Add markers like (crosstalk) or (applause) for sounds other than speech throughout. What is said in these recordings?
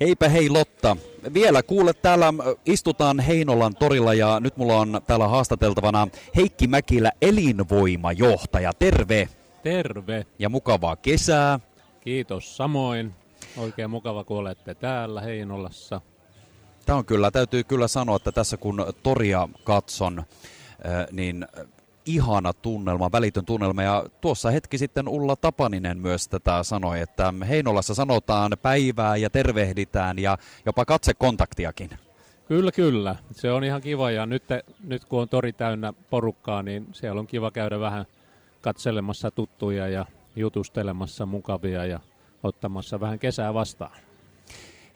Heipä hei Lotta. Vielä kuule, täällä istutaan Heinolan torilla ja nyt mulla on täällä haastateltavana Heikki Mäkilä, elinvoimajohtaja. Terve! Terve! Ja mukavaa kesää. Kiitos samoin. Oikein mukava, kun olette täällä Heinolassa. Tämä on kyllä, täytyy kyllä sanoa, että tässä kun toria katson, niin ihana tunnelma, välitön tunnelma. Ja tuossa hetki sitten Ulla Tapaninen myös tätä sanoi, että Heinolassa sanotaan päivää ja tervehditään ja jopa katsekontaktiakin. Kyllä, kyllä. Se on ihan kiva ja nyt, nyt kun on tori täynnä porukkaa, niin siellä on kiva käydä vähän katselemassa tuttuja ja jutustelemassa mukavia ja ottamassa vähän kesää vastaan.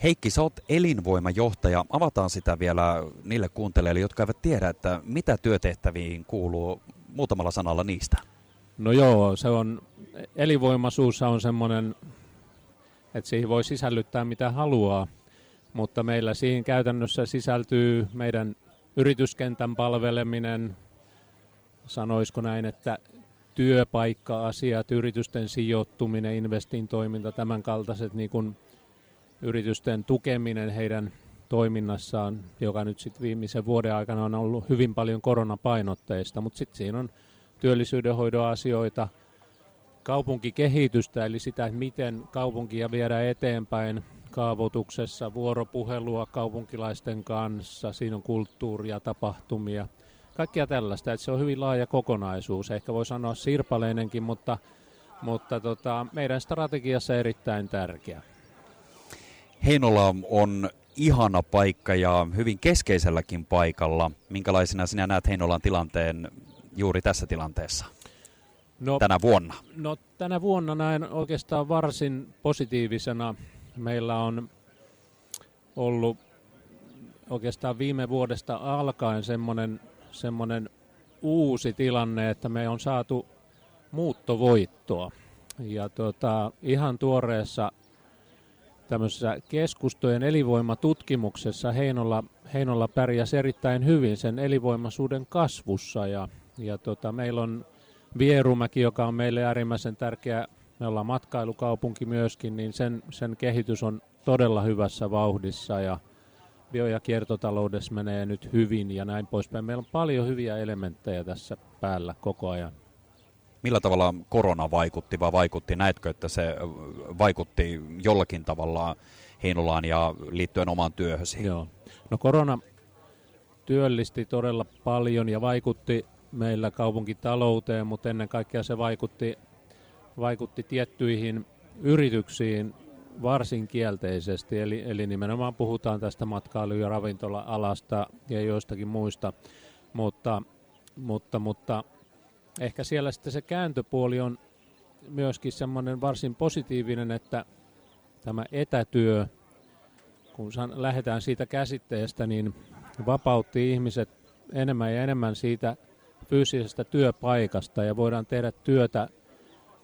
Heikki, sä oot elinvoimajohtaja. Avataan sitä vielä niille kuuntelijoille, jotka eivät tiedä, että mitä työtehtäviin kuuluu muutamalla sanalla niistä. No joo, se on, elinvoimaisuus on semmoinen, että siihen voi sisällyttää mitä haluaa, mutta meillä siihen käytännössä sisältyy meidän yrityskentän palveleminen, sanoisiko näin, että työpaikka-asiat, yritysten sijoittuminen, investin toiminta, tämän kaltaiset niin kuin yritysten tukeminen heidän toiminnassaan, joka nyt sitten viimeisen vuoden aikana on ollut hyvin paljon koronapainotteista, mutta sitten siinä on työllisyydenhoidon asioita, kaupunkikehitystä, eli sitä, miten kaupunkia viedään eteenpäin kaavoituksessa, vuoropuhelua kaupunkilaisten kanssa, siinä on kulttuuria, tapahtumia, kaikkia tällaista, että se on hyvin laaja kokonaisuus, ehkä voi sanoa sirpaleinenkin, mutta, mutta tota, meidän strategiassa erittäin tärkeä. Heinola on ihana paikka ja hyvin keskeiselläkin paikalla. Minkälaisena sinä näet Heinolan tilanteen juuri tässä tilanteessa no, tänä vuonna? No tänä vuonna näen oikeastaan varsin positiivisena. Meillä on ollut oikeastaan viime vuodesta alkaen semmoinen, semmoinen uusi tilanne, että me on saatu muuttovoittoa. Ja tota, ihan tuoreessa tämmöisessä keskustojen elinvoimatutkimuksessa Heinolla, Heinolla pärjäsi erittäin hyvin sen elinvoimaisuuden kasvussa ja, ja tota, meillä on Vierumäki, joka on meille äärimmäisen tärkeä, me ollaan matkailukaupunki myöskin, niin sen, sen kehitys on todella hyvässä vauhdissa ja bio- ja kiertotaloudessa menee nyt hyvin ja näin poispäin. Meillä on paljon hyviä elementtejä tässä päällä koko ajan. Millä tavalla korona vaikutti vai vaikutti? Näetkö, että se vaikutti jollakin tavalla Heinolaan ja liittyen omaan työhösi? Joo. No korona työllisti todella paljon ja vaikutti meillä kaupunkitalouteen, mutta ennen kaikkea se vaikutti, vaikutti tiettyihin yrityksiin varsin kielteisesti. Eli, eli nimenomaan puhutaan tästä matkailu- ja ravintola-alasta ja joistakin muista, mutta, mutta, mutta ehkä siellä sitten se kääntöpuoli on myöskin semmoinen varsin positiivinen, että tämä etätyö, kun lähdetään siitä käsitteestä, niin vapautti ihmiset enemmän ja enemmän siitä fyysisestä työpaikasta ja voidaan tehdä työtä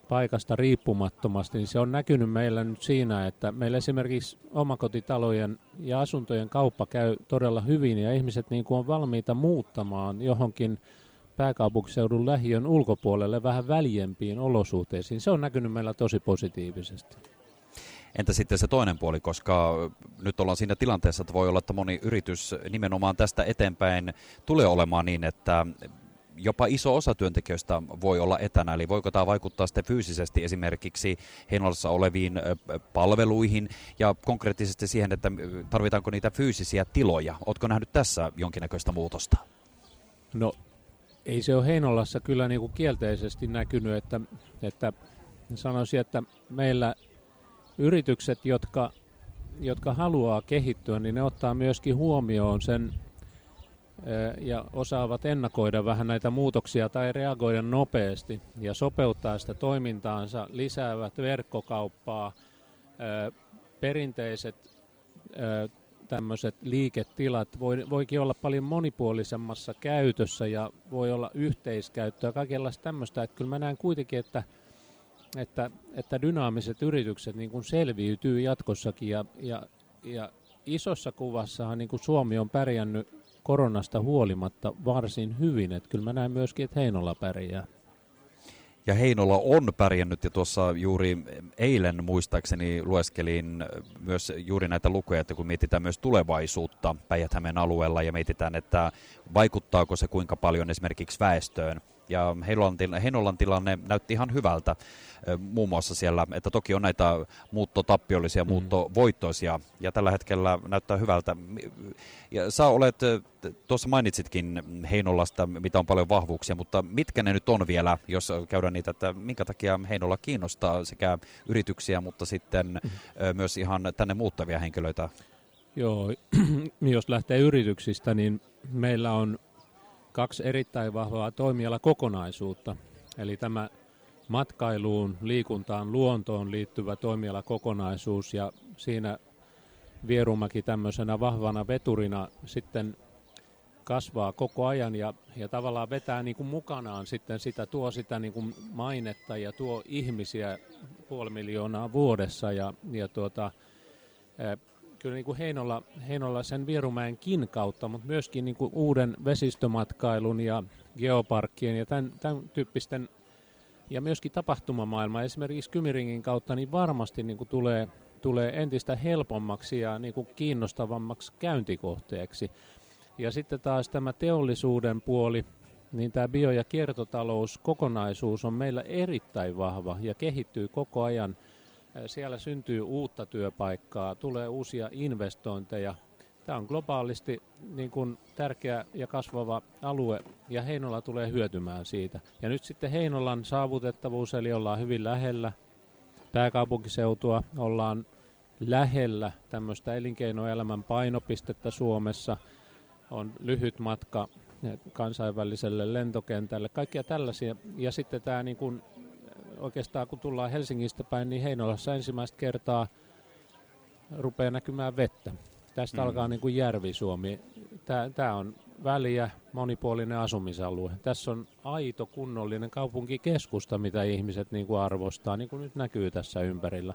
paikasta riippumattomasti, niin se on näkynyt meillä nyt siinä, että meillä esimerkiksi omakotitalojen ja asuntojen kauppa käy todella hyvin ja ihmiset niin kuin on valmiita muuttamaan johonkin pääkaupunkiseudun lähiön ulkopuolelle vähän väljempiin olosuhteisiin. Se on näkynyt meillä tosi positiivisesti. Entä sitten se toinen puoli, koska nyt ollaan siinä tilanteessa, että voi olla, että moni yritys nimenomaan tästä eteenpäin tulee olemaan niin, että jopa iso osa työntekijöistä voi olla etänä, eli voiko tämä vaikuttaa sitten fyysisesti esimerkiksi Heinolassa oleviin palveluihin ja konkreettisesti siihen, että tarvitaanko niitä fyysisiä tiloja. Oletko nähnyt tässä jonkinnäköistä muutosta? No ei se ole Heinolassa kyllä niin kuin kielteisesti näkynyt, että, että sanoisin, että meillä yritykset, jotka, jotka haluaa kehittyä, niin ne ottaa myöskin huomioon sen ja osaavat ennakoida vähän näitä muutoksia tai reagoida nopeasti ja sopeuttaa sitä toimintaansa, lisäävät verkkokauppaa, perinteiset tämmöiset liiketilat voi, voikin olla paljon monipuolisemmassa käytössä ja voi olla yhteiskäyttöä, kaikenlaista tämmöistä. Että kyllä mä näen kuitenkin, että, että, että dynaamiset yritykset niin kuin selviytyy jatkossakin ja, ja, ja isossa kuvassahan niin kuin Suomi on pärjännyt koronasta huolimatta varsin hyvin. Että kyllä mä näen myöskin, että Heinolla pärjää. Ja Heinola on pärjännyt ja tuossa juuri eilen muistaakseni lueskelin myös juuri näitä lukuja, että kun mietitään myös tulevaisuutta päijät alueella ja mietitään, että vaikuttaako se kuinka paljon esimerkiksi väestöön – ja Heinolan tilanne näytti ihan hyvältä muun muassa siellä, että toki on näitä muuttotappiollisia, mm. muuttovoittoisia ja tällä hetkellä näyttää hyvältä. Ja sä olet, tuossa mainitsitkin Heinolasta, mitä on paljon vahvuuksia, mutta mitkä ne nyt on vielä, jos käydään niitä, että minkä takia Heinola kiinnostaa sekä yrityksiä, mutta sitten mm. myös ihan tänne muuttavia henkilöitä? Joo, (clears throat) jos lähtee yrityksistä, niin meillä on kaksi erittäin vahvaa toimialakokonaisuutta. Eli tämä matkailuun, liikuntaan, luontoon liittyvä toimialakokonaisuus ja siinä Vierumäki tämmöisenä vahvana veturina sitten kasvaa koko ajan ja, ja tavallaan vetää niin kuin mukanaan sitten sitä, tuo sitä niin kuin mainetta ja tuo ihmisiä puoli miljoonaa vuodessa ja, ja tuota, kyllä niin kuin Heinolla, Heinolla sen Vierumäenkin kautta, mutta myöskin niin kuin uuden vesistömatkailun ja geoparkkien ja tämän, tämän tyyppisten ja myöskin tapahtumamaailma esimerkiksi Kymiringin kautta niin varmasti niin kuin tulee, tulee entistä helpommaksi ja niin kuin kiinnostavammaksi käyntikohteeksi. Ja sitten taas tämä teollisuuden puoli, niin tämä bio- ja kiertotalous kokonaisuus on meillä erittäin vahva ja kehittyy koko ajan – siellä syntyy uutta työpaikkaa, tulee uusia investointeja. Tämä on globaalisti niin kuin tärkeä ja kasvava alue ja Heinola tulee hyötymään siitä. Ja nyt sitten Heinolan saavutettavuus, eli ollaan hyvin lähellä pääkaupunkiseutua, ollaan lähellä tämmöistä elinkeinoelämän painopistettä Suomessa, on lyhyt matka kansainväliselle lentokentälle, kaikkia tällaisia. Ja sitten tämä niin kuin oikeastaan kun tullaan Helsingistä päin, niin Heinolassa ensimmäistä kertaa rupeaa näkymään vettä. Tästä mm. alkaa niin kuin Järvi-Suomi. Tämä on väliä, monipuolinen asumisalue. Tässä on aito, kunnollinen kaupunkikeskusta, mitä ihmiset niin kuin arvostaa, niin kuin nyt näkyy tässä ympärillä.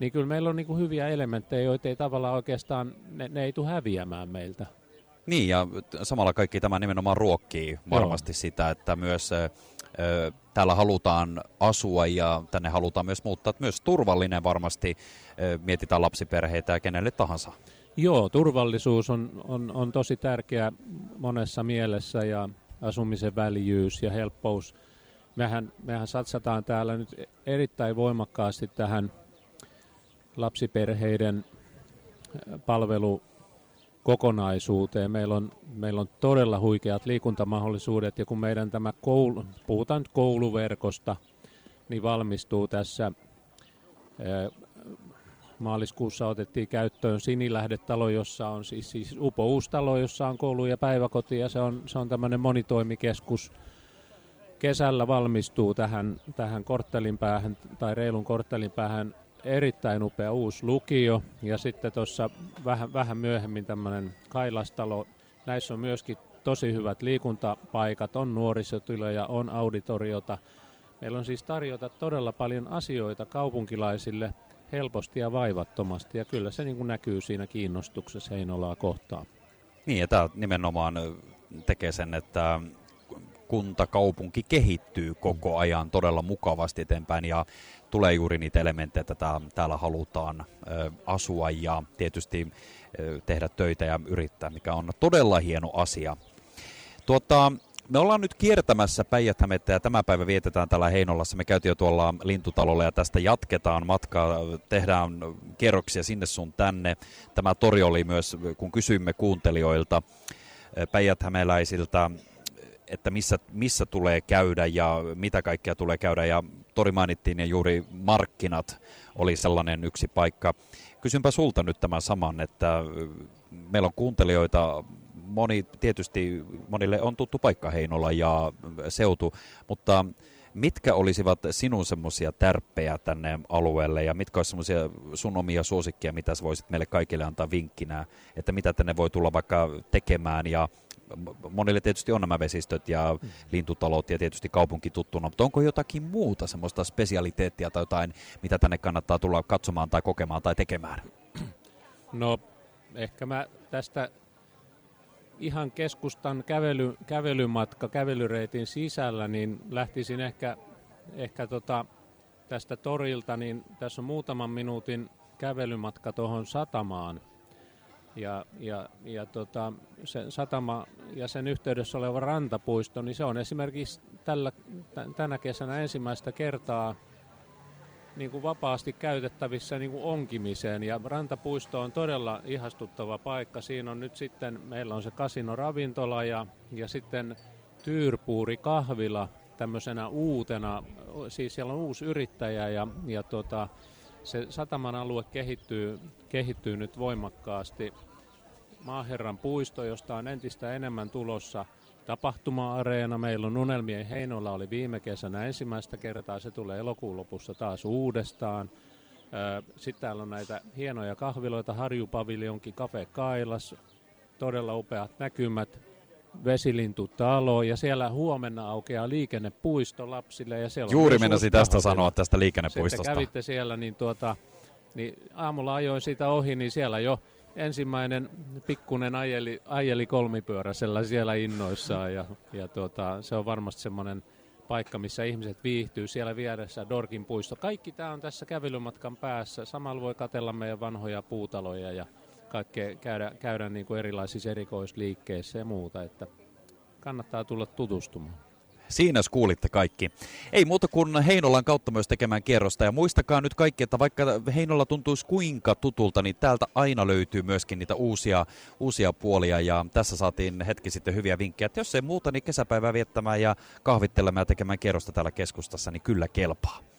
Niin kyllä meillä on niin kuin hyviä elementtejä, joita ei tavallaan oikeastaan, ne, ne ei tule häviämään meiltä. Niin, ja samalla kaikki tämä nimenomaan ruokkii varmasti Joo. sitä, että myös täällä halutaan asua ja tänne halutaan myös muuttaa. Myös turvallinen varmasti mietitään lapsiperheitä ja kenelle tahansa. Joo, turvallisuus on, on, on tosi tärkeä monessa mielessä ja asumisen väljyys ja helppous. Mehän, mehän satsataan täällä nyt erittäin voimakkaasti tähän lapsiperheiden palvelu kokonaisuuteen. Meillä on, meillä on todella huikeat liikuntamahdollisuudet ja kun meidän tämä koulu, puhutaan nyt kouluverkosta, niin valmistuu tässä maaliskuussa otettiin käyttöön Sinilähdetalo, jossa on siis, siis Upo Uustalo, jossa on koulu ja päiväkoti ja se on, se on tämmöinen monitoimikeskus. Kesällä valmistuu tähän, tähän korttelin päähän tai reilun korttelin päähän erittäin upea uusi lukio ja sitten tuossa vähän, vähän myöhemmin tämmöinen kailastalo. Näissä on myöskin tosi hyvät liikuntapaikat, on nuorisotiloja, on auditoriota. Meillä on siis tarjota todella paljon asioita kaupunkilaisille helposti ja vaivattomasti ja kyllä se niin kuin näkyy siinä kiinnostuksessa Heinolaa kohtaan. Niin ja tämä nimenomaan tekee sen, että kunta, kaupunki kehittyy koko ajan todella mukavasti eteenpäin ja tulee juuri niitä elementtejä, että täällä halutaan asua ja tietysti tehdä töitä ja yrittää, mikä on todella hieno asia. Tuota, me ollaan nyt kiertämässä päijät ja tämä päivä vietetään täällä Heinolassa. Me käytiin jo tuolla Lintutalolla ja tästä jatketaan matkaa, tehdään kierroksia sinne sun tänne. Tämä tori oli myös, kun kysyimme kuuntelijoilta, päijät että missä, missä tulee käydä ja mitä kaikkea tulee käydä. Ja tori mainittiin ja juuri markkinat oli sellainen yksi paikka. Kysynpä sulta nyt tämän saman, että meillä on kuuntelijoita, moni, tietysti monille on tuttu paikka Heinola ja seutu, mutta mitkä olisivat sinun semmoisia tärppejä tänne alueelle ja mitkä olisivat semmoisia sun omia suosikkia, mitä sä voisit meille kaikille antaa vinkkinä, että mitä tänne voi tulla vaikka tekemään ja monille tietysti on nämä vesistöt ja mm. lintutalot ja tietysti kaupunki tuttuna, mutta onko jotakin muuta semmoista spesialiteettia tai jotain, mitä tänne kannattaa tulla katsomaan tai kokemaan tai tekemään? No ehkä mä tästä ihan keskustan kävely, kävelymatka kävelyreitin sisällä, niin lähtisin ehkä ehkä tota, tästä torilta, niin tässä on muutaman minuutin kävelymatka tuohon satamaan. Ja, ja, ja tota, se satama ja sen yhteydessä oleva rantapuisto, niin se on esimerkiksi tällä, tänä kesänä ensimmäistä kertaa niin kuin vapaasti käytettävissä niin kuin onkimiseen. Ja rantapuisto on todella ihastuttava paikka. Siinä on nyt sitten, meillä on se kasino ravintola ja, ja sitten Tyyrpuuri kahvila tämmöisenä uutena, siis siellä on uusi yrittäjä ja, ja tota, se sataman alue kehittyy, kehittyy nyt voimakkaasti. Maaherran puisto, josta on entistä enemmän tulossa tapahtuma-areena. Meillä on Unelmien Heinolla oli viime kesänä ensimmäistä kertaa, se tulee elokuun lopussa taas uudestaan. Sitten täällä on näitä hienoja kahviloita, Harjupaviljonki, Cafe Kailas, todella upeat näkymät, vesilintutalo ja siellä huomenna aukeaa liikennepuisto lapsille. Ja siellä Juuri mennäsi tästä sanoa tästä liikennepuistosta. Sitten kävitte siellä, niin, tuota, niin aamulla ajoin siitä ohi, niin siellä jo ensimmäinen pikkunen ajeli, ajeli kolmipyöräisellä siellä innoissaan ja, ja tuota, se on varmasti semmoinen paikka, missä ihmiset viihtyy. Siellä vieressä Dorkin puisto. Kaikki tämä on tässä kävelymatkan päässä. Samalla voi katella meidän vanhoja puutaloja ja kaikkea käydä, käydä niin kuin erilaisissa erikoisliikkeissä ja muuta. Että kannattaa tulla tutustumaan. Siinä kuulitte kaikki. Ei muuta kuin Heinolan kautta myös tekemään kierrosta. Ja muistakaa nyt kaikki, että vaikka Heinolla tuntuisi kuinka tutulta, niin täältä aina löytyy myöskin niitä uusia, uusia puolia. Ja tässä saatiin hetki sitten hyviä vinkkejä, että jos ei muuta, niin kesäpäivää viettämään ja kahvittelemaan ja tekemään kierrosta täällä keskustassa, niin kyllä kelpaa.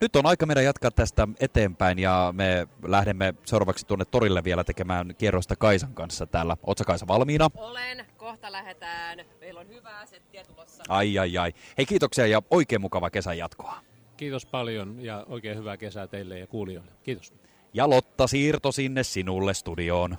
Nyt on aika meidän jatkaa tästä eteenpäin ja me lähdemme seuraavaksi tuonne torille vielä tekemään kierrosta Kaisan kanssa täällä. Oletko Kaisa valmiina? Olen. Kohta lähdetään. Meillä on hyvää settiä tulossa. Ai ai ai. Hei kiitoksia ja oikein mukava kesän jatkoa. Kiitos paljon ja oikein hyvää kesää teille ja kuulijoille. Kiitos. Ja Lotta siirto sinne sinulle studioon.